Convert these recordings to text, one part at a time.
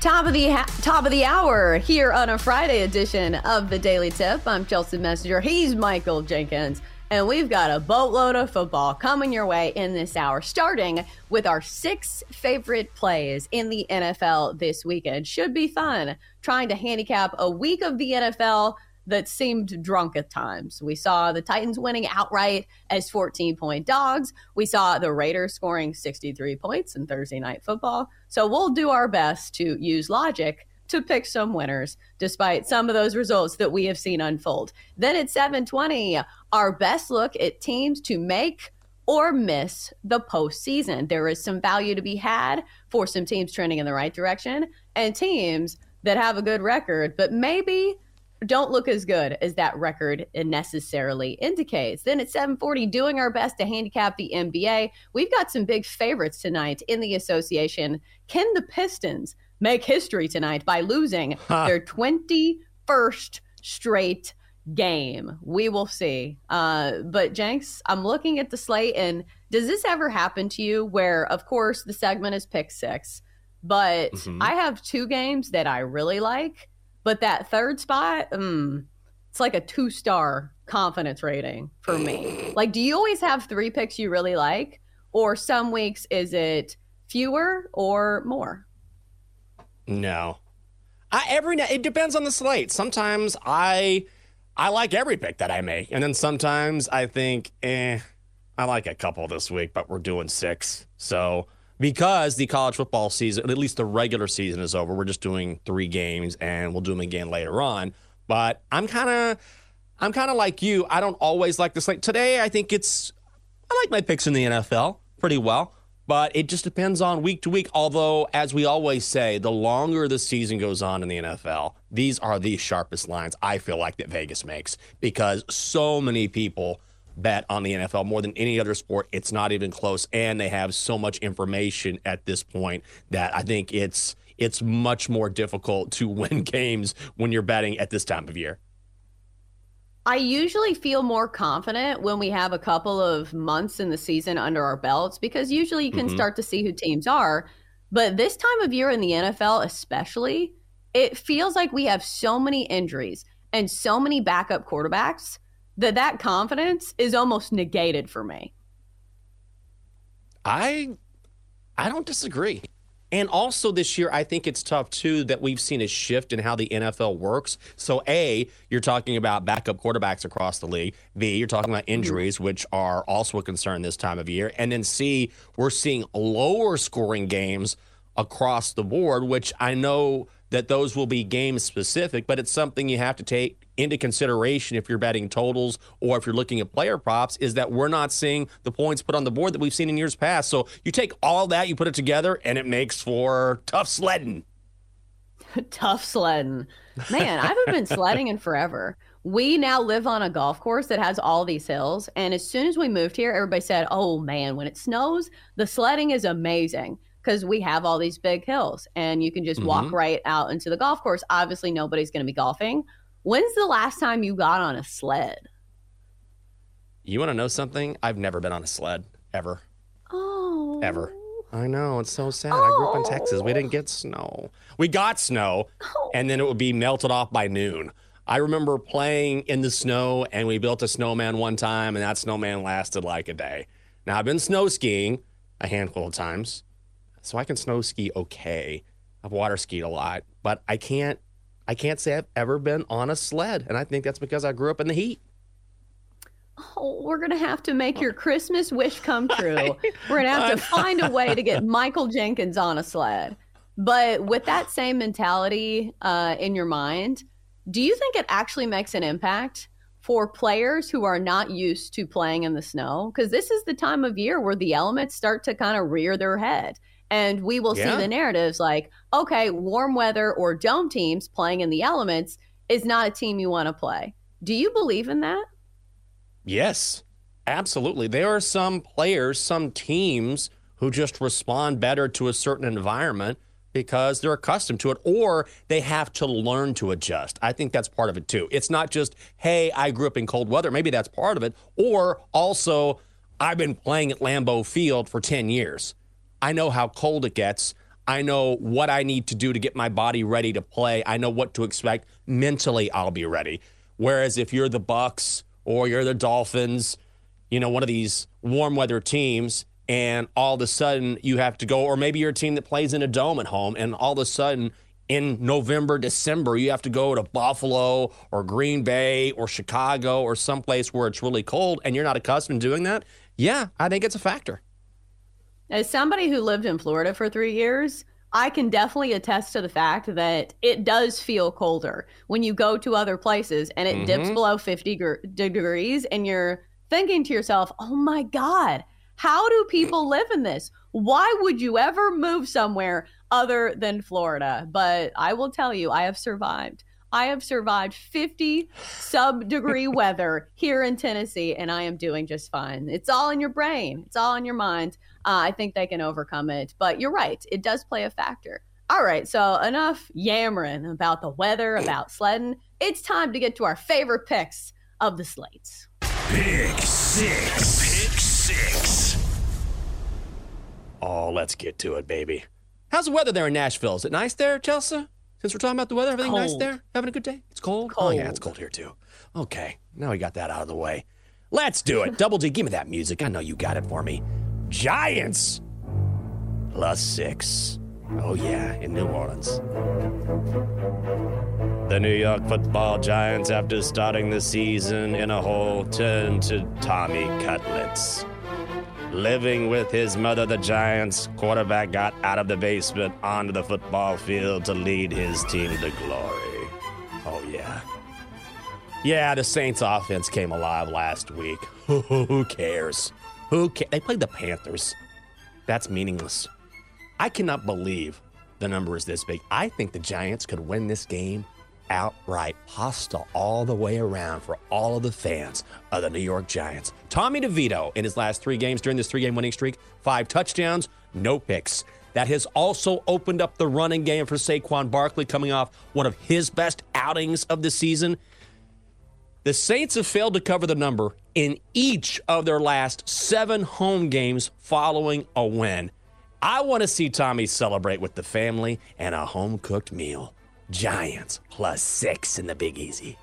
Top of the ha- top of the hour here on a Friday edition of the Daily Tip. I'm Chelsea Messenger. He's Michael Jenkins, and we've got a boatload of football coming your way in this hour. Starting with our six favorite plays in the NFL this weekend. Should be fun trying to handicap a week of the NFL that seemed drunk at times. We saw the Titans winning outright as 14 point dogs. We saw the Raiders scoring 63 points in Thursday night football. So we'll do our best to use logic to pick some winners despite some of those results that we have seen unfold. Then at 720, our best look at teams to make or miss the postseason. There is some value to be had for some teams trending in the right direction and teams that have a good record, but maybe don't look as good as that record necessarily indicates. Then at 740, doing our best to handicap the NBA. We've got some big favorites tonight in the association. Can the Pistons make history tonight by losing huh. their 21st straight game? We will see. Uh, but Jenks, I'm looking at the slate, and does this ever happen to you where, of course, the segment is pick six, but mm-hmm. I have two games that I really like but that third spot, mm, it's like a two star confidence rating for me. Like, do you always have three picks you really like? Or some weeks is it fewer or more? No. I every it depends on the slate. Sometimes I I like every pick that I make. And then sometimes I think, eh, I like a couple this week, but we're doing six. So because the college football season, at least the regular season, is over. We're just doing three games, and we'll do them again later on. But I'm kind of, I'm kind of like you. I don't always like this. Like today, I think it's, I like my picks in the NFL pretty well, but it just depends on week to week. Although, as we always say, the longer the season goes on in the NFL, these are the sharpest lines I feel like that Vegas makes because so many people bet on the NFL more than any other sport. It's not even close, and they have so much information at this point that I think it's it's much more difficult to win games when you're betting at this time of year. I usually feel more confident when we have a couple of months in the season under our belts because usually you can mm-hmm. start to see who teams are. But this time of year in the NFL, especially, it feels like we have so many injuries and so many backup quarterbacks that that confidence is almost negated for me. I I don't disagree. And also this year, I think it's tough too that we've seen a shift in how the NFL works. So, A, you're talking about backup quarterbacks across the league. B, you're talking about mm-hmm. injuries, which are also a concern this time of year. And then C, we're seeing lower scoring games across the board, which I know that those will be game specific, but it's something you have to take into consideration if you're betting totals or if you're looking at player props is that we're not seeing the points put on the board that we've seen in years past. So you take all that, you put it together, and it makes for tough sledding. tough sledding. Man, I haven't been sledding in forever. We now live on a golf course that has all these hills. And as soon as we moved here, everybody said, oh man, when it snows, the sledding is amazing because we have all these big hills and you can just mm-hmm. walk right out into the golf course. Obviously, nobody's going to be golfing. When's the last time you got on a sled? You want to know something? I've never been on a sled ever. Oh. Ever. I know. It's so sad. Oh. I grew up in Texas. We didn't get snow. We got snow, oh. and then it would be melted off by noon. I remember playing in the snow, and we built a snowman one time, and that snowman lasted like a day. Now, I've been snow skiing a handful of times, so I can snow ski okay. I've water skied a lot, but I can't. I can't say I've ever been on a sled, and I think that's because I grew up in the heat. Oh, we're gonna have to make your Christmas wish come true. We're gonna have to find a way to get Michael Jenkins on a sled. But with that same mentality uh, in your mind, do you think it actually makes an impact for players who are not used to playing in the snow? Because this is the time of year where the elements start to kind of rear their head. And we will Yeah. see the narratives like, okay, warm weather or dome teams playing in the elements is not a team you want to play. Do you believe in that? Yes, absolutely. There are some players, some teams who just respond better to a certain environment because they're accustomed to it or they have to learn to adjust. I think that's part of it too. It's not just, hey, I grew up in cold weather. Maybe that's part of it. Or also, I've been playing at Lambeau Field for 10 years. I know how cold it gets. I know what I need to do to get my body ready to play. I know what to expect. Mentally, I'll be ready. Whereas if you're the Bucs or you're the Dolphins, you know, one of these warm weather teams, and all of a sudden you have to go, or maybe you're a team that plays in a dome at home, and all of a sudden in November, December, you have to go to Buffalo or Green Bay or Chicago or someplace where it's really cold and you're not accustomed to doing that. Yeah, I think it's a factor. As somebody who lived in Florida for three years, I can definitely attest to the fact that it does feel colder when you go to other places and it dips mm-hmm. below 50 gr- degrees and you're thinking to yourself, oh my God, how do people live in this? Why would you ever move somewhere other than Florida? But I will tell you, I have survived. I have survived 50 sub degree weather here in Tennessee, and I am doing just fine. It's all in your brain, it's all in your mind. Uh, I think they can overcome it. But you're right, it does play a factor. All right, so enough yammering about the weather, about sledding. It's time to get to our favorite picks of the slates. Pick six. Pick six. Oh, let's get to it, baby. How's the weather there in Nashville? Is it nice there, Chelsea? Since we're talking about the weather, everything nice there? Having a good day? It's cold? Oh, yeah, it's cold here too. Okay, now we got that out of the way. Let's do it. Double D, give me that music. I know you got it for me. Giants plus six. Oh, yeah, in New Orleans. The New York football Giants, after starting the season in a hole, turned to Tommy Cutlets. Living with his mother, the Giants, quarterback got out of the basement onto the football field to lead his team to glory. Oh, yeah. Yeah, the Saints offense came alive last week. Who cares? Who cares? They played the Panthers. That's meaningless. I cannot believe the number is this big. I think the Giants could win this game outright. Pasta all the way around for all of the fans of the New York Giants. Tommy DeVito in his last three games during this three game winning streak, five touchdowns, no picks. That has also opened up the running game for Saquon Barkley coming off one of his best outings of the season. The Saints have failed to cover the number in each of their last seven home games following a win. I want to see Tommy celebrate with the family and a home cooked meal. Giants plus six in the Big Easy.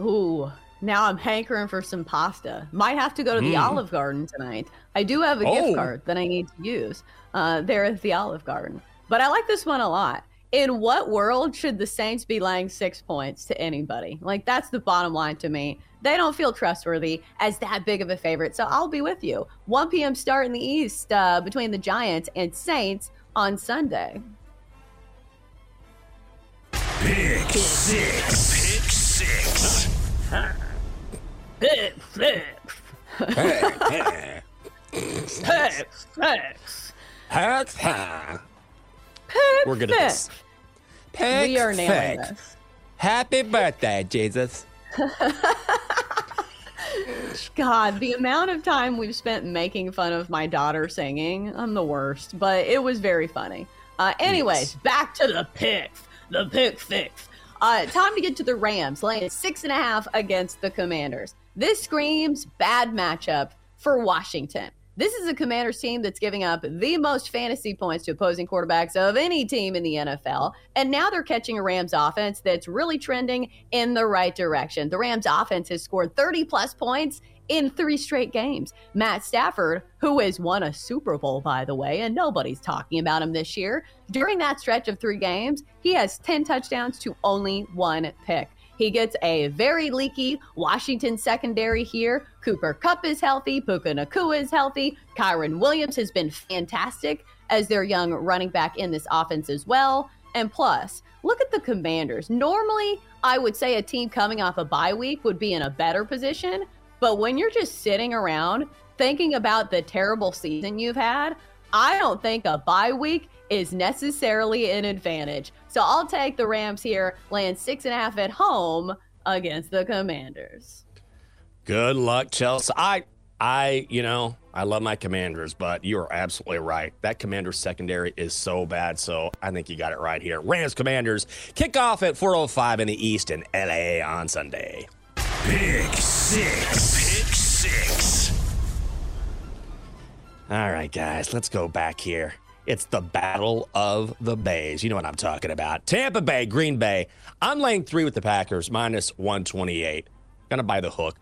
Ooh, now I'm hankering for some pasta. Might have to go to the Olive Garden tonight. I do have a Oh. gift card that I need to use uh, there at the Olive Garden. But I like this one a lot. In what world should the Saints be laying six points to anybody? Like, that's the bottom line to me. They don't feel trustworthy as that big of a favorite. So I'll be with you. 1 p.m. start in the East uh, between the Giants and Saints on Sunday. Pick six. Pick six. We're good at this. We are nailing this. Happy birthday, Jesus. God, the amount of time we've spent making fun of my daughter singing, I'm the worst, but it was very funny. Uh, anyways, back to the picks. The pick six. Uh, time to get to the Rams, laying six and a half against the Commanders. This screams bad matchup for Washington. This is a Commanders team that's giving up the most fantasy points to opposing quarterbacks of any team in the NFL. And now they're catching a Rams offense that's really trending in the right direction. The Rams offense has scored 30 plus points in three straight games. Matt Stafford, who has won a Super Bowl, by the way, and nobody's talking about him this year, during that stretch of three games, he has 10 touchdowns to only one pick. He gets a very leaky Washington secondary here. Cooper Kupp is healthy. Puka Nacua is healthy. Kyren Williams has been fantastic as their young running back in this offense as well. And plus, look at the commanders. Normally, I would say a team coming off a bye week would be in a better position. But when you're just sitting around thinking about the terrible season you've had, I don't think a bye week is necessarily an advantage. So I'll take the Rams here, laying six and a half at home against the Commanders. Good luck, Chelsea. I, I, you know, I love my Commanders, but you are absolutely right. That Commanders secondary is so bad. So I think you got it right here. Rams Commanders kick off at 4:05 in the East in LA on Sunday. Pick six. Pick six. All right, guys, let's go back here. It's the Battle of the Bays. You know what I'm talking about. Tampa Bay, Green Bay. I'm laying three with the Packers, minus 128. Gonna buy the hook.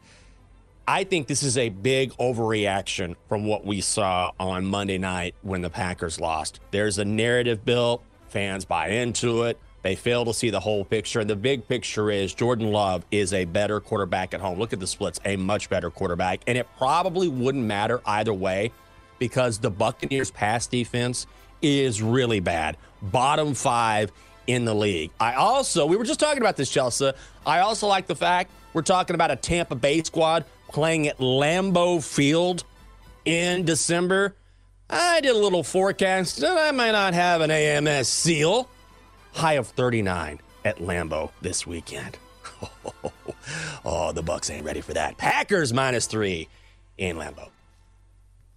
I think this is a big overreaction from what we saw on Monday night when the Packers lost. There's a narrative built, fans buy into it. They fail to see the whole picture. And the big picture is Jordan Love is a better quarterback at home. Look at the splits, a much better quarterback. And it probably wouldn't matter either way because the Buccaneers' pass defense is really bad. Bottom five in the league. I also, we were just talking about this, Chelsea. I also like the fact we're talking about a Tampa Bay squad playing at Lambeau Field in December. I did a little forecast that I might not have an AMS seal. High of 39 at Lambeau this weekend. oh, the Bucs ain't ready for that. Packers minus three in Lambeau.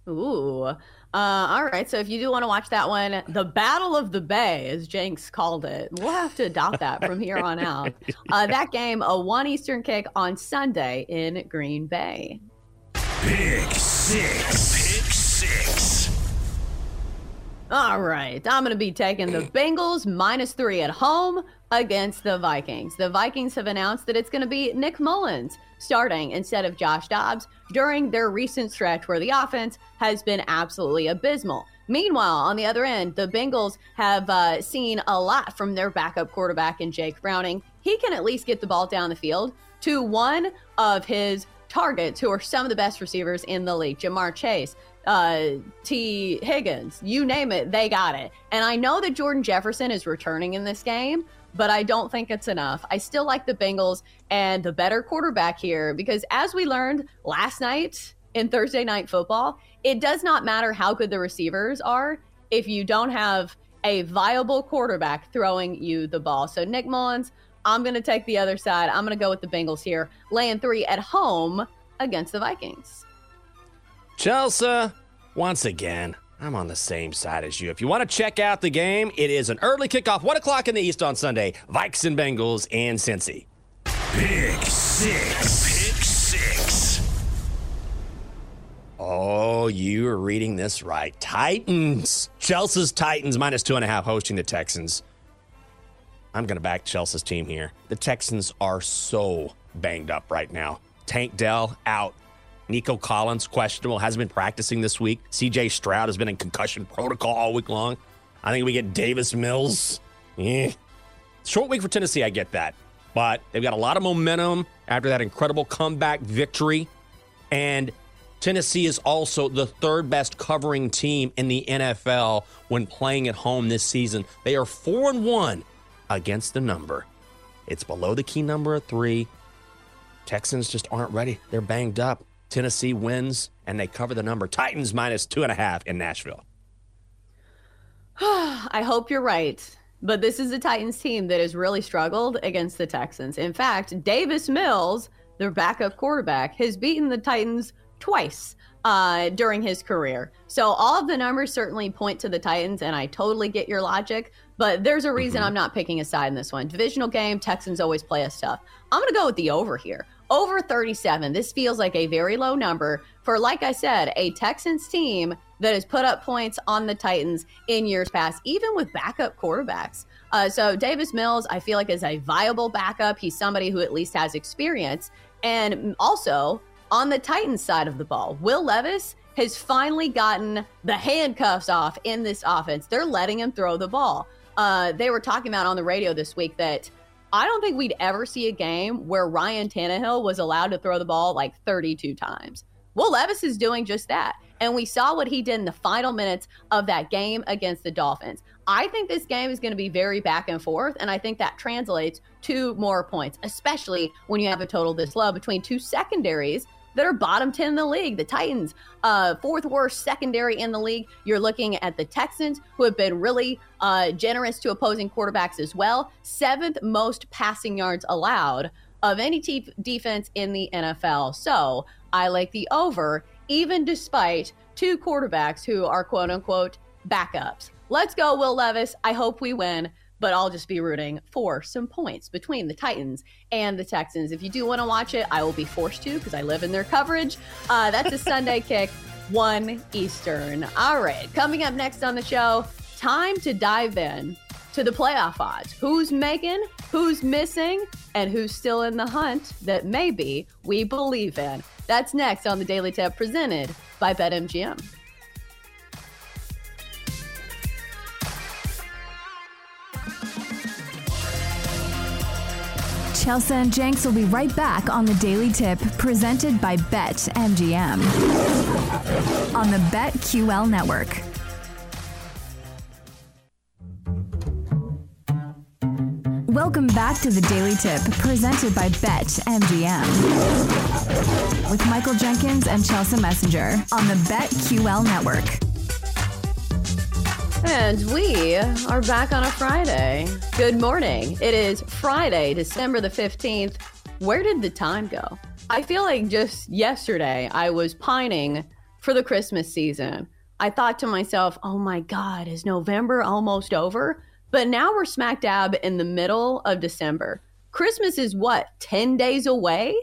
Ooh. Uh, all right. So if you do want to watch that one, the Battle of the Bay, as Jenks called it, we'll have to adopt that from here on out. Uh, that game, a one Eastern kick on Sunday in Green Bay. Pick six. Pick six. All right. I'm going to be taking the Bengals minus three at home against the Vikings. The Vikings have announced that it's going to be Nick Mullens starting instead of Josh Dobbs during their recent stretch where the offense has been absolutely abysmal. Meanwhile, on the other end, the Bengals have uh, seen a lot from their backup quarterback in Jake Browning. He can at least get the ball down the field to one of his targets, who are some of the best receivers in the league Ja'Marr Chase, uh, Tee Higgins, you name it, they got it. And I know that Jordan Jefferson is returning in this game, but I don't think it's enough. I still like the Bengals and the better quarterback here because, as we learned last night in Thursday Night Football, it does not matter how good the receivers are if you don't have a viable quarterback throwing you the ball. So, Nick Mullens, I'm going to take the other side. I'm going to go with the Bengals here, laying three at home against the Vikings. Chelsea, once again, I'm on the same side as you. If you want to check out the game, it is an early kickoff, 1 o'clock in the East on Sunday. Vikes and Bengals and Cincy. Pick six. Pick six. Oh, you are reading this right. Titans. Chelsea's Titans minus two and a half hosting the Texans. I'm going to back Chelsea's team here. The Texans are so banged up right now. Tank Dell out. Nico Collins questionable, hasn't been practicing this week. CJ Stroud has been in concussion protocol all week long. I think we get Davis Mills. Eh. Short week for Tennessee, I get that. But they've got a lot of momentum after that incredible comeback victory. And Tennessee is also the third best covering team in the NFL when playing at home this season. They are 4 and 1 against the number. It's below the key number of 3. Texans just aren't ready. They're banged up. Tennessee wins and they cover the number. Titans minus two and a half in Nashville. I hope you're right. But this is a Titans team that has really struggled against the Texans. In fact, Davis Mills, their backup quarterback, has beaten the Titans twice uh, during his career. So all of the numbers certainly point to the Titans, and I totally get your logic. But there's a reason I'm not picking a side in this one. Divisional game, Texans always play us tough. I'm going to go with the over here. Over 37. This feels like a very low number for, like I said, a Texans team that has put up points on the Titans in years past, even with backup quarterbacks. Uh, so Davis Mills, I feel like is a viable backup. He's somebody who at least has experience. And also, On the Titans side of the ball, Will Levis has finally gotten the handcuffs off in this offense. They're letting him throw the ball. Uh, they were talking about on the radio this week that I don't think we'd ever see a game where Ryan Tannehill was allowed to throw the ball like 32 times. Will Levis is doing just that. And we saw what he did in the final minutes of that game against the Dolphins. I think this game is going to be very back and forth, and I think that translates to more points, especially when you have a total this low between two secondaries that are bottom 10 in the league. The Titans, uh, fourth worst secondary in the league. You're looking at the Texans, who have been really uh, generous to opposing quarterbacks as well. Seventh most passing yards allowed of any te- defense in the NFL. So I like the over, even despite two quarterbacks who are quote unquote backups. Let's go, Will Levis. I hope we win but I'll just be rooting for some points between the Titans and the Texans. If you do want to watch it, I will be forced to because I live in their coverage. Uh, that's a Sunday kick, 1 Eastern. All right, coming up next on the show, time to dive in to the playoff odds. Who's making, who's missing, and who's still in the hunt that maybe we believe in. That's next on the Daily Tip presented by BetMGM. Chelsea and Jenks will be right back on the Daily Tip presented by BetMGM on the BetQL network. Welcome back to the Daily Tip presented by BetMGM with Michael Jenkins and Chelsea Messenger on the BetQL network. And we are back on a Friday. Good morning. It is Friday, December the 15th. Where did the time go? I feel like just yesterday I was pining for the Christmas season. I thought to myself, oh my God, is November almost over? But now we're smack dab in the middle of December. Christmas is what, 10 days away?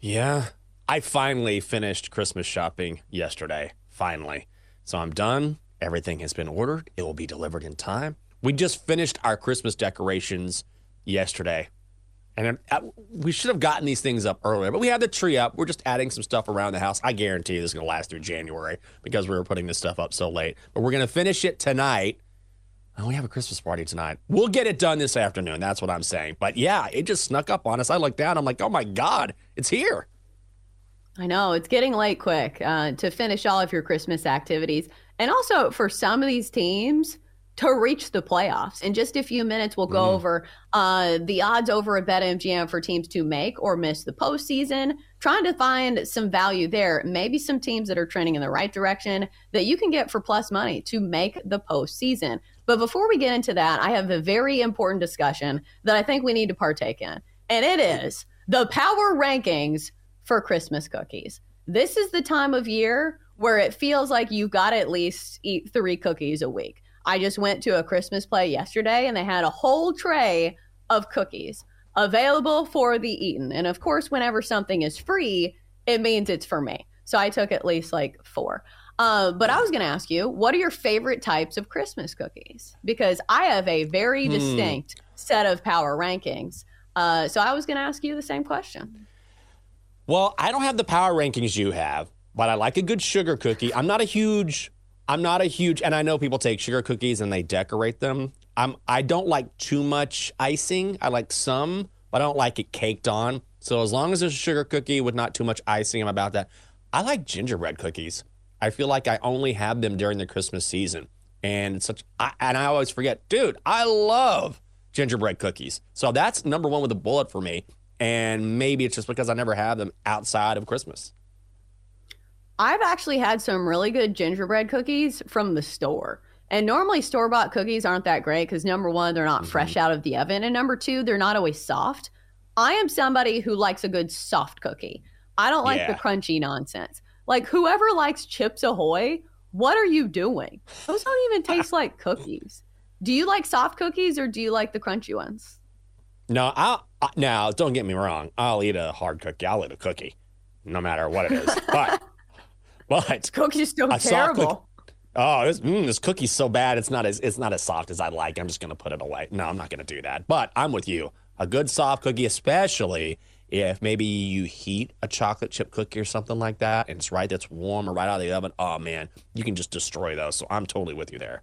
Yeah. I finally finished Christmas shopping yesterday. Finally. So I'm done. Everything has been ordered. It will be delivered in time. We just finished our Christmas decorations yesterday. And uh, we should have gotten these things up earlier, but we had the tree up. We're just adding some stuff around the house. I guarantee this is going to last through January because we were putting this stuff up so late. But we're going to finish it tonight. And we have a Christmas party tonight. We'll get it done this afternoon. That's what I'm saying. But yeah, it just snuck up on us. I looked down. I'm like, oh my God, it's here. I know it's getting late quick uh, to finish all of your Christmas activities. And also for some of these teams to reach the playoffs. In just a few minutes, we'll go mm. over uh, the odds over at BetMGM for teams to make or miss the postseason, trying to find some value there. Maybe some teams that are trending in the right direction that you can get for plus money to make the postseason. But before we get into that, I have a very important discussion that I think we need to partake in. And it is the power rankings for Christmas cookies. This is the time of year where it feels like you've got to at least eat three cookies a week. I just went to a Christmas play yesterday and they had a whole tray of cookies available for the eaten. And of course, whenever something is free, it means it's for me. So I took at least like four. Uh, but I was going to ask you, what are your favorite types of Christmas cookies? Because I have a very hmm. distinct set of power rankings. Uh, so I was going to ask you the same question. Well, I don't have the power rankings you have, but I like a good sugar cookie. I'm not a huge, I'm not a huge, and I know people take sugar cookies and they decorate them. I'm, I don't like too much icing. I like some, but I don't like it caked on. So as long as there's a sugar cookie with not too much icing, I'm about that. I like gingerbread cookies. I feel like I only have them during the Christmas season, and such. I, and I always forget, dude. I love gingerbread cookies. So that's number one with a bullet for me. And maybe it's just because I never have them outside of Christmas. I've actually had some really good gingerbread cookies from the store. And normally store bought cookies aren't that great because number one, they're not mm-hmm. fresh out of the oven. And number two, they're not always soft. I am somebody who likes a good soft cookie. I don't like yeah. the crunchy nonsense. Like whoever likes Chips Ahoy, what are you doing? Those don't even taste like cookies. Do you like soft cookies or do you like the crunchy ones? No, I'll, now don't get me wrong. I'll eat a hard cookie. I'll eat a cookie, no matter what it is. But but cookie's still terrible. oh, this, mm, this cookie's so bad. It's not as it's not as soft as I'd like. I'm just gonna put it away. No, I'm not gonna do that. But I'm with you. A good soft cookie, especially if maybe you heat a chocolate chip cookie or something like that, and it's right that's warm or right out of the oven, oh man, you can just destroy those. So I'm totally with you there.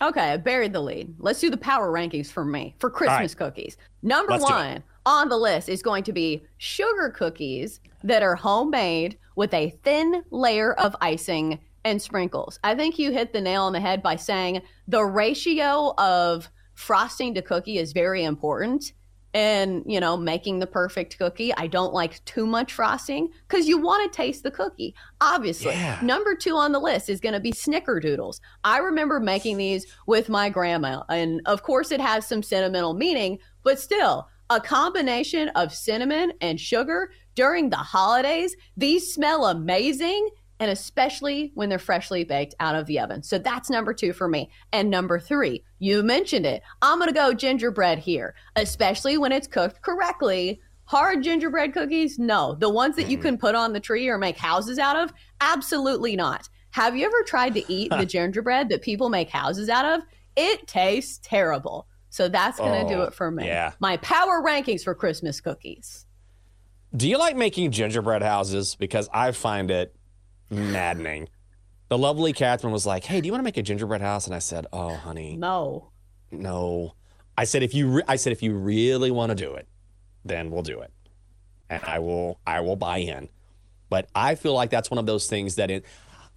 Okay, I buried the lead. Let's do the power rankings for me for Christmas right. cookies. Number Let's one on the list is going to be sugar cookies that are homemade with a thin layer of icing and sprinkles. I think you hit the nail on the head by saying the ratio of frosting to cookie is very important and you know making the perfect cookie i don't like too much frosting because you want to taste the cookie obviously Yeah. number two on the list is going to be snickerdoodles i remember making these with my grandma and of course it has some sentimental meaning but still a combination of cinnamon and sugar during the holidays these smell amazing and especially when they're freshly baked out of the oven. So that's number two for me. And number three, you mentioned it. I'm going to go gingerbread here, especially when it's cooked correctly. Hard gingerbread cookies? No. The ones that you mm-hmm. can put on the tree or make houses out of? Absolutely not. Have you ever tried to eat the gingerbread that people make houses out of? It tastes terrible. So that's going to do Oh, it for me. yeah. My power rankings for Christmas cookies. Do you like making gingerbread houses? Because I find it maddening. The lovely Catherine was like, "Hey, do you want to make a gingerbread house?" And I said, "Oh, honey, No. no." I said, "If you, re- I said, if you really want to do it, then we'll do it, and I will, I will buy in." But I feel like that's one of those things that it.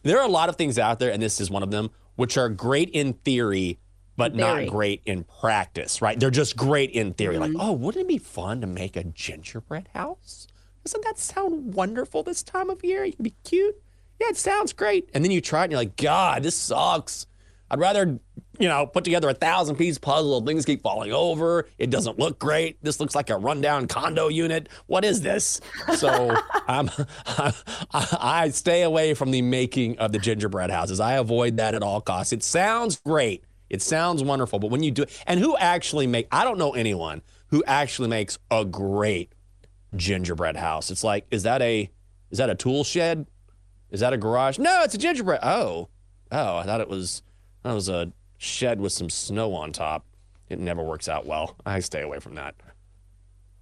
There are a lot of things out there, and this is one of them, which are great in theory, but Very. not great in practice. Right? They're just great in theory. Like, mm-hmm. oh, wouldn't it be fun to make a gingerbread house? Doesn't that sound wonderful this time of year? You can be cute. Yeah, it sounds great. And then you try it and you're like, God, this sucks. I'd rather, you know, put together a thousand piece puzzle. Things keep falling over. It doesn't look great. This looks like a rundown condo unit. What is this? So I'm, I, I stay away from the making of the gingerbread houses. I avoid that at all costs. It sounds great. It sounds wonderful. But when you do it, and who actually make, I don't know anyone who actually makes a great gingerbread house. It's like, is that a, is that a tool shed? Is that a garage? No, it's a gingerbread. Oh, oh, I thought it was that was a shed with some snow on top. It never works out well. I stay away from that.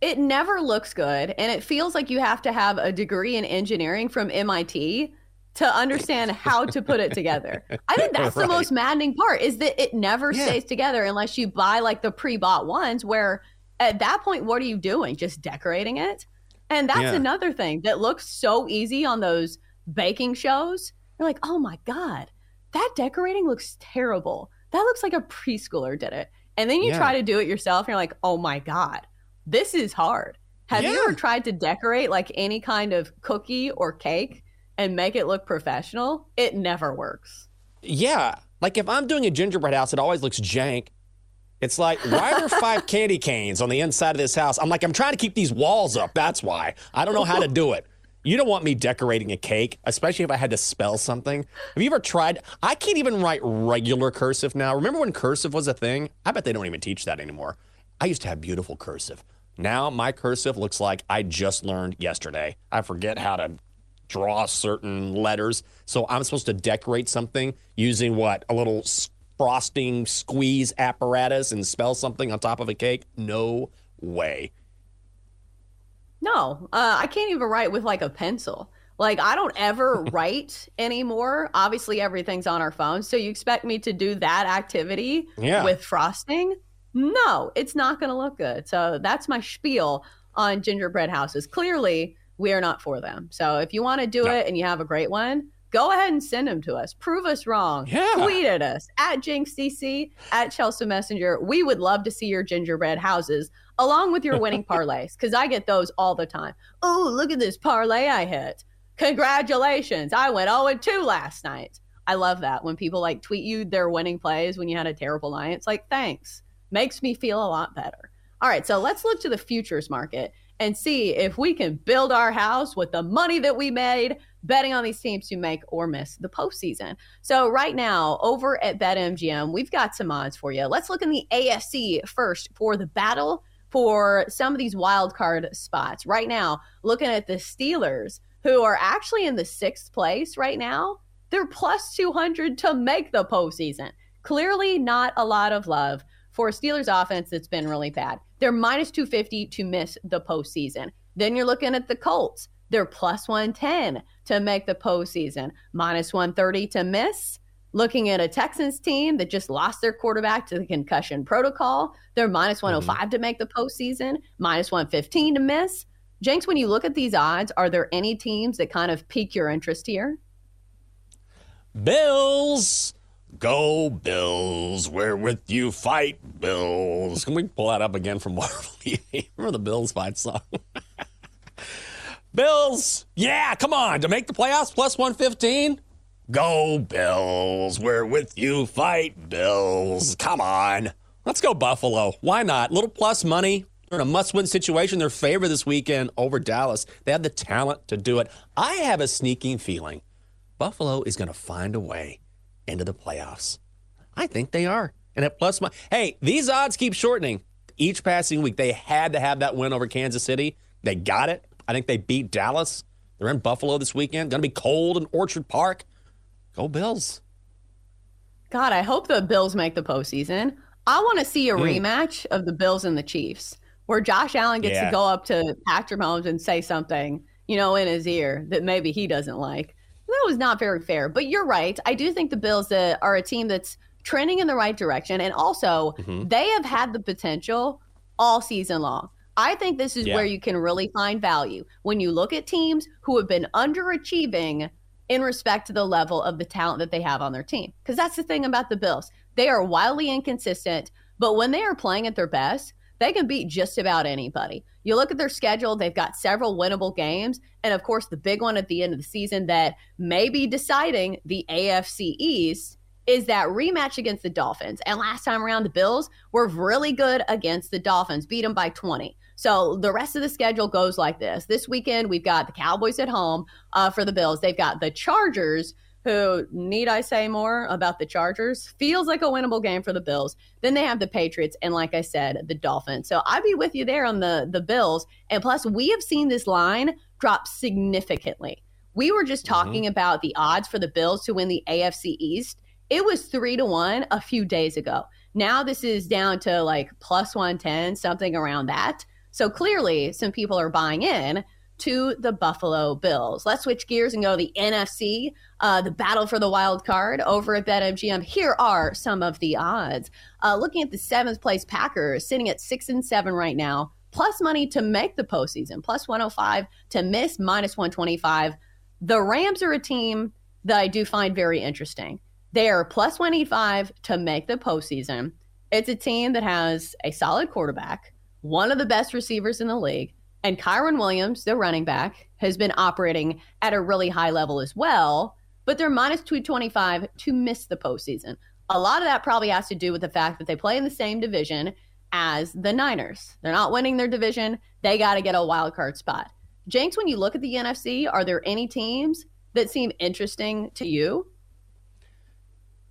it never looks good and it feels like you have to have a degree in engineering from MIT to understand how to put it together. I think that's the most maddening part is that it never Yeah. stays together unless you buy like the pre-bought ones where at that point what are you doing? Just decorating it? And that's Yeah. another thing that looks so easy on those baking shows. You're like, "Oh my god, that decorating looks terrible. That looks like a preschooler did it." And then you Yeah. try to do it yourself and you're like, "Oh my god, this is hard. Have you ever tried to decorate like any kind of cookie or cake and make it look professional? It never works. Yeah, like if I'm doing a gingerbread house, it always looks jank. It's like, why are there five candy canes on the inside of this house? I'm like, I'm trying to keep these walls up. That's why. I don't know how to do it. You don't want me decorating a cake, especially if I had to spell something. Have you ever tried? I can't even write regular cursive now. Remember when cursive was a thing? I bet they don't even teach that anymore. I used to have beautiful cursive. Now my cursive looks like I just learned yesterday. I forget how to draw certain letters. So I'm supposed to decorate something using what? A little frosting squeeze apparatus and spell something on top of a cake? No way. No, uh, I can't even write with like a pencil. Like I don't ever write anymore. Obviously, everything's on our phones. So you expect me to do that activity Yeah. with frosting? No, it's not going to look good. So that's my spiel on gingerbread houses. Clearly, we are not for them. So if you want to do No. it and you have a great one, go ahead and send them to us. Prove us wrong. Yeah. Tweet at us at JinxCC, at Chelsea Messenger. We would love to see your gingerbread houses along with your winning parlays because I get those all the time. Oh, look at this parlay I hit. Congratulations. I went 0 2 last night. I love that when people like tweet you their winning plays when you had a terrible night. It's like, thanks. Makes me feel a lot better. All right, so let's look to the futures market and see if we can build our house with the money that we made betting on these teams to make or miss the postseason. So, right now, over at BetMGM, we've got some odds for you. Let's look in the AFC first for the battle for some of these wild card spots. Right now, looking at the Steelers, who are actually in the sixth place right now, they're plus 200 to make the postseason. Clearly, not a lot of love for Steelers offense that's been really bad. They're minus 250 to miss the postseason. Then you're looking at the Colts. They're plus 110 to make the postseason, minus 130 to miss. Looking at a Texans team that just lost their quarterback to the concussion protocol, they're minus 105 mm-hmm. to make the postseason, minus 115 to miss. Jenks, when you look at these odds, are there any teams that kind of pique your interest here? Bills. Go Bills. We're with you. Fight Bills. Can we pull that up again from Marvel? Remember the Bills fight song? Bills. Yeah, come on. To make the playoffs plus 115? Go, Bills. We're with you. Fight, Bills. Come on. Let's go, Buffalo. Why not? Little plus money. They're in a must win situation. They're favored this weekend over Dallas. They have the talent to do it. I have a sneaking feeling Buffalo is going to find a way into the playoffs. I think they are. And at plus money, hey, these odds keep shortening each passing week. They had to have that win over Kansas City. They got it. I think they beat Dallas. They're in Buffalo this weekend. To be cold in Orchard Park. Go Bills. God, I hope the Bills make the postseason. I want to see a mm. rematch of the Bills and the Chiefs where Josh Allen gets yeah. to go up to Patrick Mahomes and say something, you know, in his ear that maybe he doesn't like. That was not very fair. But you're right. I do think the Bills uh, are a team that's trending in the right direction. And also, mm-hmm. they have had the potential all season long. I think this is yeah. where you can really find value when you look at teams who have been underachieving in respect to the level of the talent that they have on their team. Because that's the thing about the Bills. They are wildly inconsistent, but when they are playing at their best, they can beat just about anybody. You look at their schedule, they've got several winnable games. And of course, the big one at the end of the season that may be deciding the AFC East is that rematch against the Dolphins. And last time around, the Bills were really good against the Dolphins, beat them by 20. So the rest of the schedule goes like this. This weekend, we've got the Cowboys at home uh, for the Bills. They've got the Chargers, who, need I say more about the Chargers? Feels like a winnable game for the Bills. Then they have the Patriots, and like I said, the Dolphins. So I'd be with you there on the, the Bills. And plus, we have seen this line drop significantly. We were just mm-hmm. talking mm-hmm. about the odds for the Bills to win the AFC East. It was three to one a few days ago. Now this is down to like plus 110, something around that. So clearly, some people are buying in to the Buffalo Bills. Let's switch gears and go to the NFC, uh, the battle for the wild card over at BetMGM. Here are some of the odds. Uh, looking at the seventh place Packers, sitting at six and seven right now, plus money to make the postseason, plus 105 to miss, minus 125. The Rams are a team that I do find very interesting. They are plus 185 to make the postseason. It's a team that has a solid quarterback one of the best receivers in the league. And Kyren Williams, the running back, has been operating at a really high level as well, but they're minus 225 to miss the postseason. A lot of that probably has to do with the fact that they play in the same division as the Niners. They're not winning their division. They got to get a wild card spot. Jenks, when you look at the NFC, are there any teams that seem interesting to you?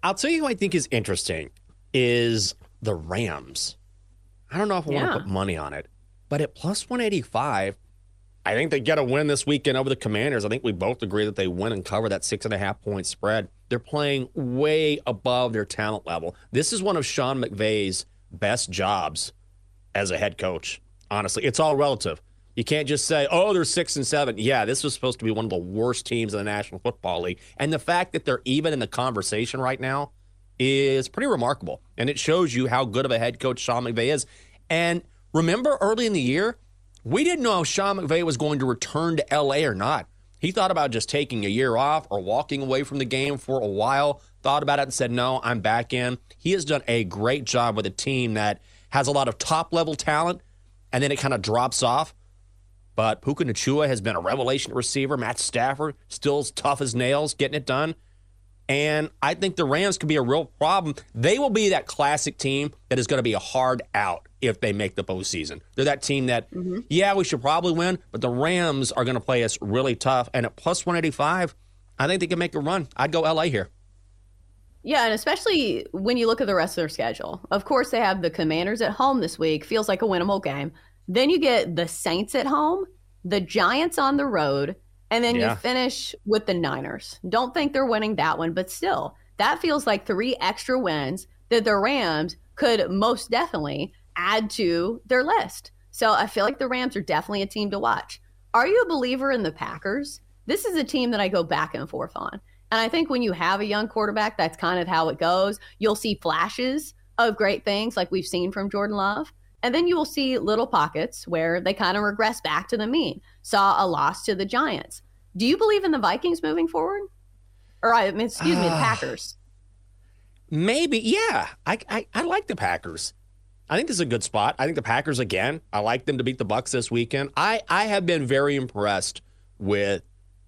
I'll tell you who I think is interesting is the Rams. I don't know if I yeah. want to put money on it, but at plus 185, I think they get a win this weekend over the Commanders. I think we both agree that they win and cover that six and a half point spread. They're playing way above their talent level. This is one of Sean McVay's best jobs as a head coach. Honestly, it's all relative. You can't just say, oh, they're six and seven. Yeah, this was supposed to be one of the worst teams in the National Football League. And the fact that they're even in the conversation right now is pretty remarkable. And it shows you how good of a head coach Sean McVay is. And remember early in the year, we didn't know if Sean McVay was going to return to LA or not. He thought about just taking a year off or walking away from the game for a while, thought about it and said, no, I'm back in. He has done a great job with a team that has a lot of top level talent and then it kind of drops off. But Puka Nacua has been a revelation receiver. Matt Stafford still as tough as nails, getting it done. And I think the Rams could be a real problem. They will be that classic team that is going to be a hard out if they make the postseason. They're that team that, mm-hmm. yeah, we should probably win, but the Rams are going to play us really tough. And at plus 185, I think they can make a run. I'd go LA here. Yeah, and especially when you look at the rest of their schedule. Of course, they have the Commanders at home this week, feels like a winnable game. Then you get the Saints at home, the Giants on the road, and then yeah. you finish with the Niners. Don't think they're winning that one, but still, that feels like three extra wins that the Rams could most definitely add to their list. So I feel like the Rams are definitely a team to watch. Are you a believer in the Packers? This is a team that I go back and forth on. And I think when you have a young quarterback, that's kind of how it goes. You'll see flashes of great things like we've seen from Jordan Love. And then you will see little pockets where they kind of regress back to the mean. Saw a loss to the Giants. Do you believe in the Vikings moving forward? Or I mean, excuse me, the Ah. Packers. Maybe, yeah. I, I I like the Packers. I think this is a good spot. I think the Packers again. I like them to beat the Bucs this weekend. I I have been very impressed with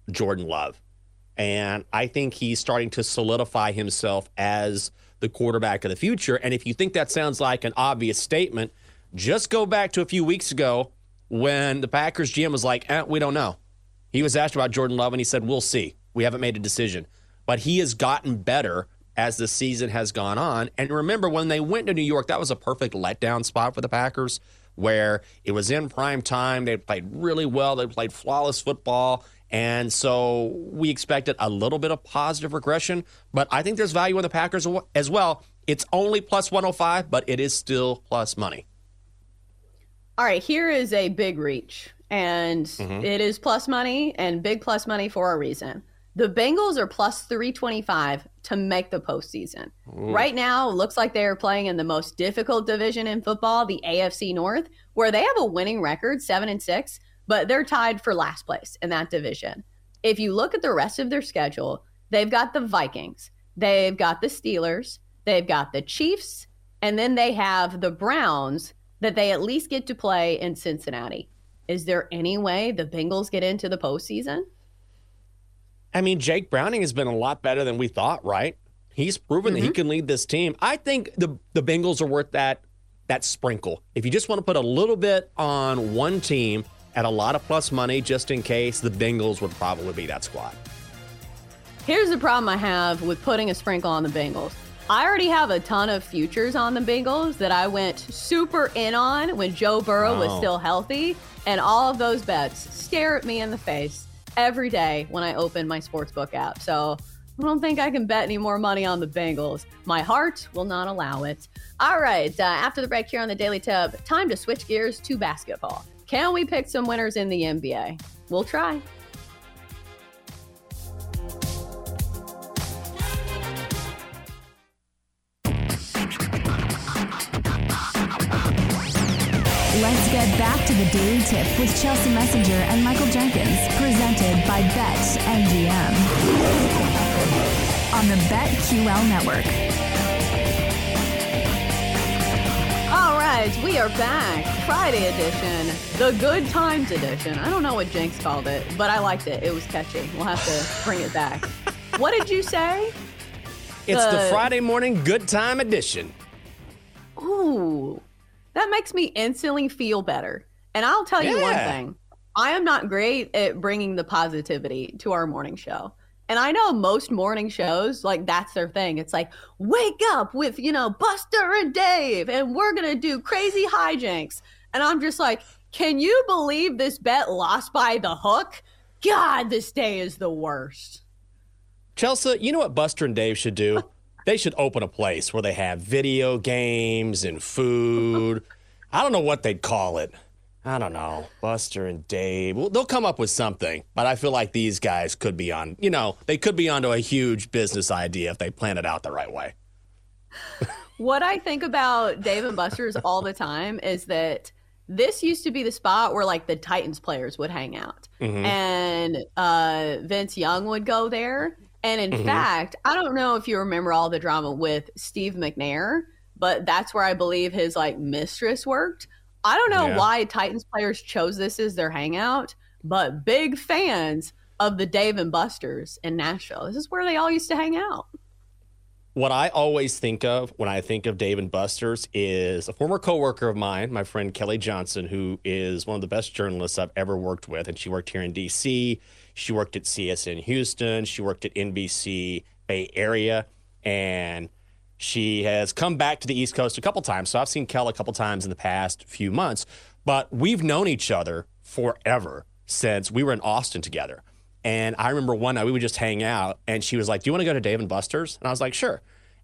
Jordan Love, and I think he's starting to solidify himself as the quarterback of the future. And if you think that sounds like an obvious statement, just go back to a few weeks ago when the Packers GM was like, eh, "We don't know." He was asked about Jordan Love, and he said, "We'll see. We haven't made a decision." But he has gotten better as the season has gone on. And remember, when they went to New York, that was a perfect letdown spot for the Packers, where it was in prime time. They played really well. They played flawless football. And so we expected a little bit of positive regression, but I think there's value in the Packers as well. It's only plus 105, but it is still plus money. All right, here is a big reach, and Mhm. it is plus money and big plus money for a reason. The Bengals are plus 325 to make the postseason. Ooh. Right now, it looks like they are playing in the most difficult division in football, the AFC North, where they have a winning record, seven and six, but they're tied for last place in that division. If you look at the rest of their schedule, they've got the Vikings, they've got the Steelers, they've got the Chiefs, and then they have the Browns that they at least get to play in Cincinnati. Is there any way the Bengals get into the postseason? I mean, Jake Browning has been a lot better than we thought, right? He's proven that he mm-hmm. can lead this team. I think the the Bengals are worth that that sprinkle. If you just want to put a little bit on one team at a lot of plus money, just in case, the Bengals would probably be that squad. Here's the problem I have with putting a sprinkle on the Bengals. I already have a ton of futures on the Bengals that I went super in on when Joe Burrow was Oh. still healthy, and all of those bets stare at me in the face every day when I open my sportsbook app. So I don't think I can bet any more money on the Bengals. My heart will not allow it. All right, uh, after the break here on the Daily Tub, time to switch gears to basketball. Can we pick some winners in the NBA? We'll try. Let's get back to the Daily Tip with Chelsea Messenger and Michael Jenkins, presented by Bet MGM on the BetQL network. All right, we are back. Friday edition, the good times edition. I don't know what Jenks called it, but I liked it. It was catchy. We'll have to bring it back. what did you say? It's the Friday morning good time edition. Ooh, that makes me instantly feel better. And I'll tell you one thing I am not great at bringing the positivity to our morning show. And I know most morning shows, like that's their thing. It's like, wake up with, you know, Buster and Dave, and we're going to do crazy hijinks. And I'm just like, can you believe this bet lost by the hook? God, this day is the worst. Chelsea, you know what Buster and Dave should do? They should open a place where they have video games and food. I don't know what they'd call it. I don't know. Buster and Dave. Well, they'll come up with something, but I feel like these guys could be on, you know, they could be onto a huge business idea if they plan it out the right way. What I think about Dave and Buster's all the time is that this used to be the spot where like the Titans players would hang out. Mhm. And uh, Vince Young would go there. And in Mhm. fact, I don't know if you remember all the drama with Steve McNair, but that's where I believe his like mistress worked. I don't know Yeah. why Titans players chose this as their hangout, but big fans of the Dave and Buster's in Nashville. This is where they all used to hang out. What I always think of when I think of Dave and Buster's is a former coworker of mine, my friend Kelly Johnson, who is one of the best journalists I've ever worked with. And she worked here in DC. She worked at CSN Houston. She worked at NBC Bay Area. And she has come back to the East Coast a couple times. So I've seen Kel a couple times in the past few months. But we've known each other forever since we were in Austin together. And I remember one night we would just hang out, and she was like, "Do you want to go to Dave and Buster's?" And I was like, "Sure."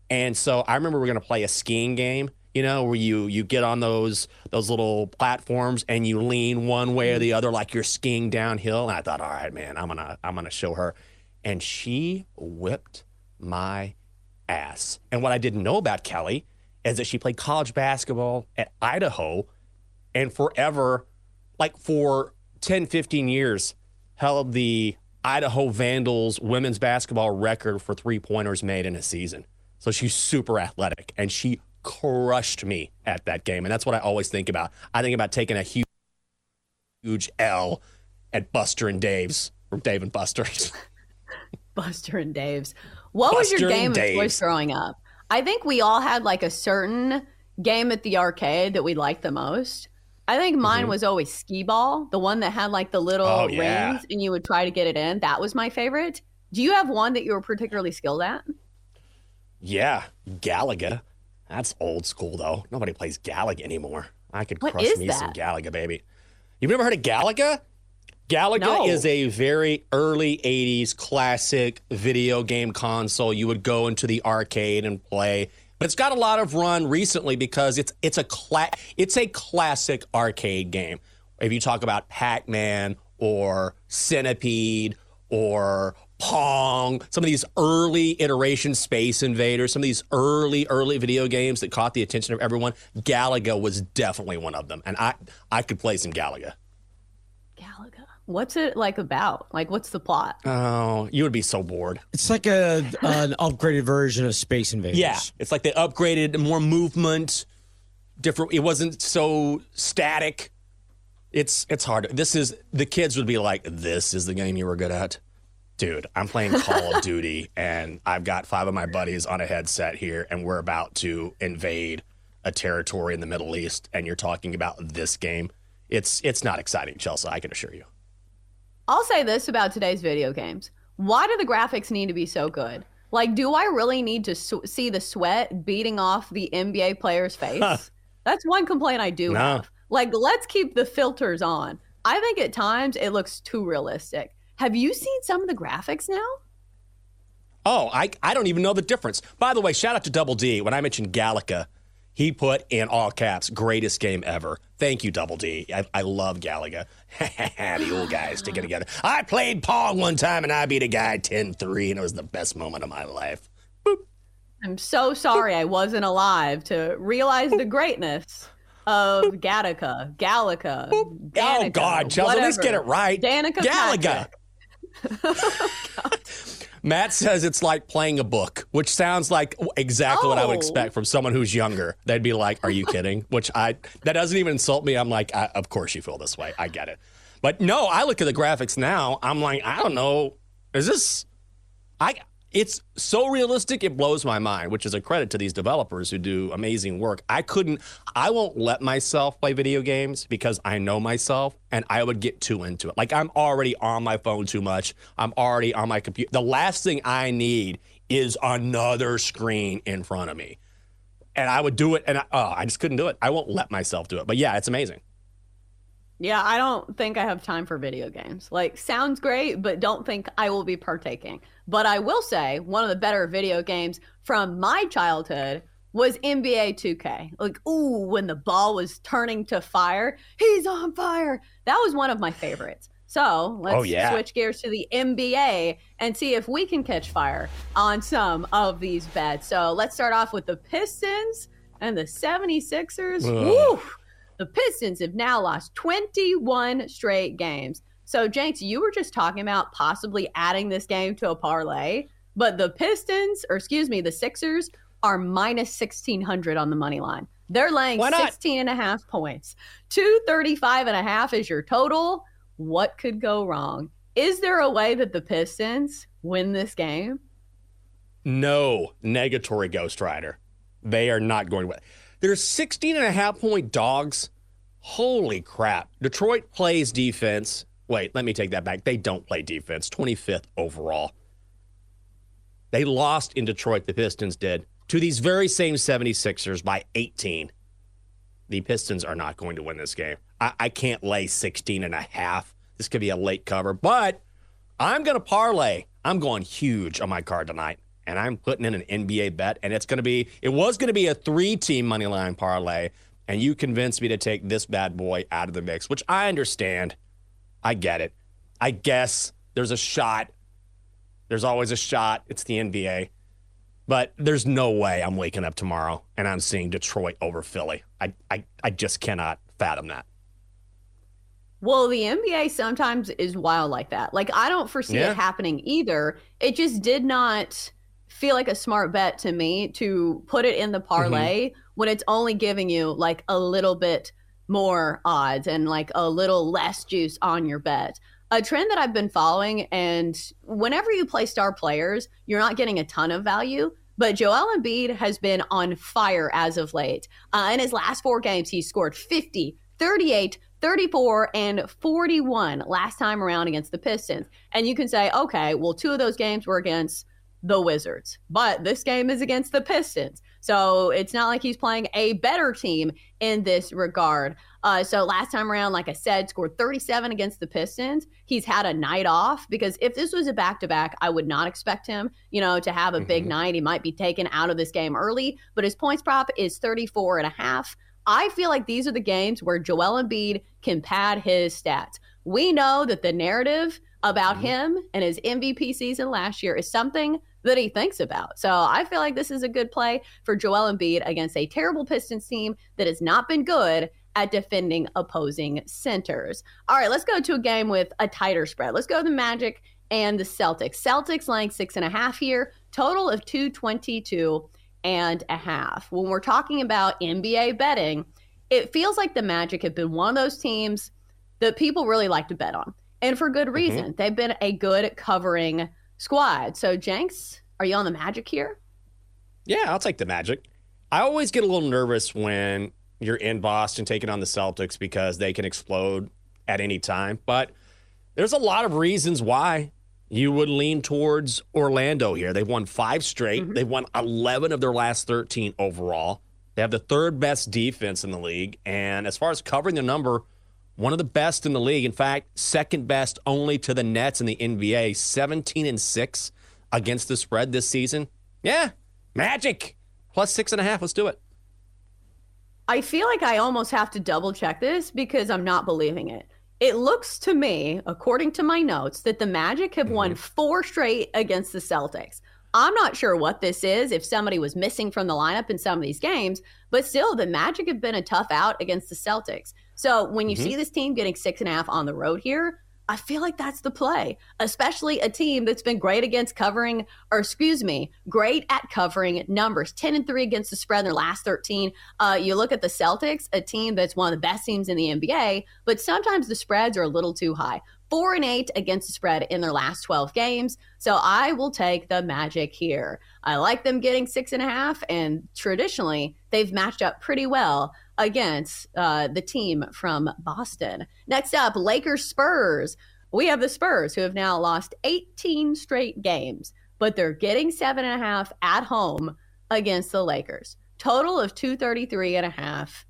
And so I remember we are going to play a skiing game. You know, where you you get on those those little platforms and you lean one way or the other like you're skiing downhill. And I thought, all right, man, I'm gonna I'm gonna show her. And she whipped my ass. And what I didn't know about Kelly is that she played college basketball at Idaho and forever, like for 10, 15 years, held the Idaho Vandals women's basketball record for three pointers made in a season. So she's super athletic and she crushed me at that game. And that's what I always think about. I think about taking a huge, huge L at Buster and Dave's, or Dave and Buster's. Buster and Dave's. What was your game of choice growing up? I think we all had like a certain game at the arcade that we liked the most. I think mine was always skee ball, the one that had like the little Mm-hmm. Oh, yeah. rings and you would try to get it in. That was my favorite. Do you have one that you were particularly skilled at? Yeah, Galaga. That's old school though. Nobody plays Galaga anymore. I could What crush me some? Galaga, baby. You've never heard of Galaga? Galaga No. is a very early 80s classic video game console. You would go into the arcade and play. But it's got a lot of run recently because it's it's a cla- it's a classic arcade game. If you talk about Pac-Man or Centipede or Pong, some of these early iteration Space Invaders, some of these early, early video games that caught the attention of everyone, Galaga was definitely one of them. And I, I could play some Galaga. Galaga. What's it like about? Like, what's the plot? Oh, you would be so bored. It's like a an upgraded version of Space Invaders. Yeah, it's like they upgraded more movement, different. It wasn't so static. It's it's hard. This is the kids would be like, "This is the game you were good at." Dude, I'm playing Call of Duty and I've got five of my buddies on a headset here and we're about to invade a territory in the Middle East and you're talking about this game. It's it's not exciting, Chelsea, I can assure you. I'll say this about today's video games. Why do the graphics need to be so good? Like, do I really need to su- see the sweat beating off the NBA player's face? That's one complaint I do have. Like, let's keep the filters on. I think at times it looks too realistic. Have you seen some of the graphics now? Oh, I, I don't even know the difference. By the way, shout out to Double D. When I mentioned Galaga, he put in all caps, greatest game ever. Thank you, Double D. I, I love Galaga. the old guys sticking together. I played Pong one time and I beat a guy 10 3, and it was the best moment of my life. Boop. I'm so sorry I wasn't alive to realize the greatness of Gattaca, Gallica, oh, God, Chelsea, at least get it right. Danica Galaga. Patrick. Matt says it's like playing a book, which sounds like exactly what I would Oh. expect from someone who's younger. They'd be like, "Are you kidding?" Which I that doesn't even insult me. I'm like, I, "Of course you feel this way. I get it." But no, I look at the graphics now. I'm like, I don't know. Is this? I. It's so realistic, it blows my mind, which is a credit to these developers who do amazing work. I couldn't, I won't let myself play video games because I know myself and I would get too into it. Like I'm already on my phone too much. I'm already on my computer. The last thing I need is another screen in front of me. And I would do it and I, oh, I just couldn't do it. I won't let myself do it. But yeah, it's amazing. Yeah, I don't think I have time for video games. Like, sounds great, but don't think I will be partaking. But I will say one of the better video games from my childhood was NBA 2K. Like, ooh, when the ball was turning to fire, he's on fire. That was one of my favorites. So let's Oh, yeah. switch gears to the NBA and see if we can catch fire on some of these bets. So let's start off with the Pistons and the 76ers. Ugh. Woo! The Pistons have now lost 21 straight games. So, Jenks, you were just talking about possibly adding this game to a parlay, but the Pistons, or excuse me, the Sixers are minus 1600 on the money line. They're laying Why 16 and a half points. 235 and a half is your total. What could go wrong? Is there a way that the Pistons win this game? No negatory Ghost Rider. They are not going to. They're 16 and a half point dogs. Holy crap. Detroit plays defense. Wait, let me take that back. They don't play defense. 25th overall. They lost in Detroit, the Pistons did, to these very same 76ers by 18. The Pistons are not going to win this game. I, I can't lay 16 and a half. This could be a late cover, but I'm going to parlay. I'm going huge on my card tonight. And I'm putting in an NBA bet, and it's going to be, it was going to be a three team money line parlay, and you convinced me to take this bad boy out of the mix, which I understand. I get it. I guess there's a shot. There's always a shot. It's the NBA. But there's no way I'm waking up tomorrow and I'm seeing Detroit over Philly. I, I, I just cannot fathom that. Well, the NBA sometimes is wild like that. Like, I don't foresee Yeah. it happening either. It just did not feel like a smart bet to me to put it in the parlay when it's only giving you like a little bit more odds and like a little less juice on your bet. A trend that I've been following, and whenever you play star players, you're not getting a ton of value. But Joel Embiid has been on fire as of late. Uh, in his last four games, he scored 50, 38, 34, and 41 last time around against the Pistons. And you can say, okay, well, two of those games were against the Wizards, but this game is against the Pistons. So it's not like he's playing a better team in this regard. Uh, so last time around, like I said, scored 37 against the Pistons. He's had a night off because if this was a back to back, I would not expect him, you know, to have a big night. He might be taken out of this game early, but his points prop is 34 and a half. I feel like these are the games where Joel Embiid can pad his stats. We know that the narrative about mm-hmm. him and his MVP season last year is something that he thinks about. So I feel like this is a good play for Joel Embiid against a terrible Pistons team that has not been good at defending opposing centers. All right, let's go to a game with a tighter spread. Let's go to the Magic and the Celtics. Celtics laying six and a half here, total of 222 and a half. When we're talking about NBA betting, it feels like the Magic have been one of those teams that people really like to bet on. And for good mm-hmm. reason. They've been a good covering squad. So, Jenks, are you on the Magic here? Yeah, I'll take the Magic. I always get a little nervous when you're in Boston taking on the Celtics because they can explode at any time. But there's a lot of reasons why you would lean towards Orlando here. They've won five straight, mm-hmm. they've won 11 of their last 13 overall. They have the third best defense in the league. And as far as covering the number, one of the best in the league. In fact, second best only to the Nets in the NBA, 17 and 6 against the spread this season. Yeah, magic. Plus six and a half. Let's do it. I feel like I almost have to double check this because I'm not believing it. It looks to me, according to my notes, that the Magic have won mm-hmm. four straight against the Celtics. I'm not sure what this is, if somebody was missing from the lineup in some of these games, but still, the Magic have been a tough out against the Celtics. So when you see this team getting six and a half on the road here, I feel like that's the play, especially a team that's been great against covering, or excuse me, great at covering numbers 10 and 3 against the spread in their last 13. Uh, you look at the Celtics, a team that's one of the best teams in the NBA, but sometimes the spreads are a little too high. Four and eight against the spread in their last 12 games. So I will take the Magic here. I like them getting six and a half, and traditionally, they've matched up pretty well against uh, the team from Boston. Next up, Lakers Spurs. We have the Spurs who have now lost 18 straight games, but they're getting seven and a half at home against the Lakers. Total of 233 and a half.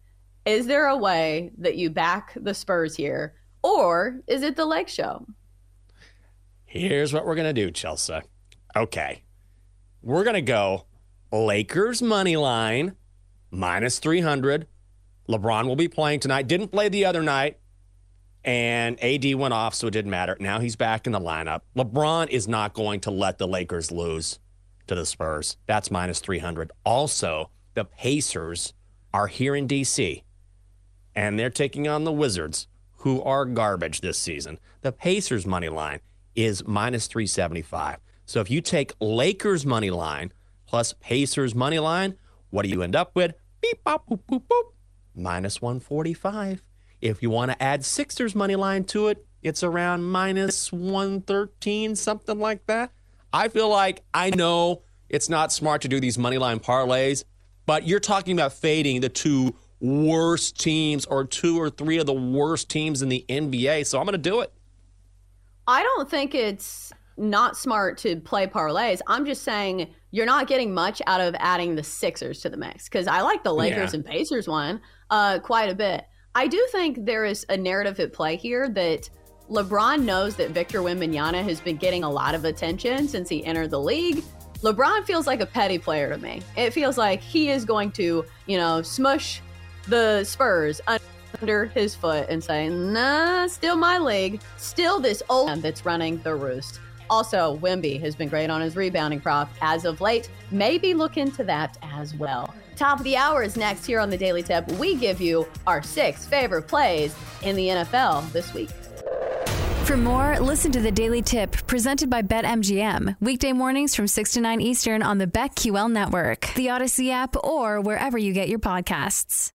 Is there a way that you back the Spurs here, or is it the leg Show? Here's what we're going to do, Chelsea. Okay. We're going to go Lakers money line minus 300. LeBron will be playing tonight. Didn't play the other night. And AD went off, so it didn't matter. Now he's back in the lineup. LeBron is not going to let the Lakers lose to the Spurs. That's minus 300. Also, the Pacers are here in D.C., and they're taking on the Wizards, who are garbage this season. The Pacers money line is minus 375. So if you take Lakers money line plus Pacers money line, what do you end up with? Beep, bop, boop, boop, boop. Minus 145. If you want to add Sixers money line to it, it's around minus 113, something like that. I feel like I know it's not smart to do these money line parlays, but you're talking about fading the two worst teams or two or three of the worst teams in the NBA. So I'm going to do it. I don't think it's not smart to play parlays. I'm just saying you're not getting much out of adding the Sixers to the mix because I like the Lakers Yeah. and Pacers one uh, quite a bit. I do think there is a narrative at play here that LeBron knows that Victor Wembanyama has been getting a lot of attention since he entered the league. LeBron feels like a petty player to me. It feels like he is going to, you know, smush the Spurs under his foot and say, nah, still my leg, still this old man that's running the roost. Also, Wemby has been great on his rebounding prop as of late. Maybe look into that as well. Top of the hour is next here on the Daily Tip. We give you our six favorite plays in the NFL this week. For more, listen to the Daily Tip presented by BetMGM. Weekday mornings from 6 to 9 Eastern on the BetQL network, the Audacy app, or wherever you get your podcasts.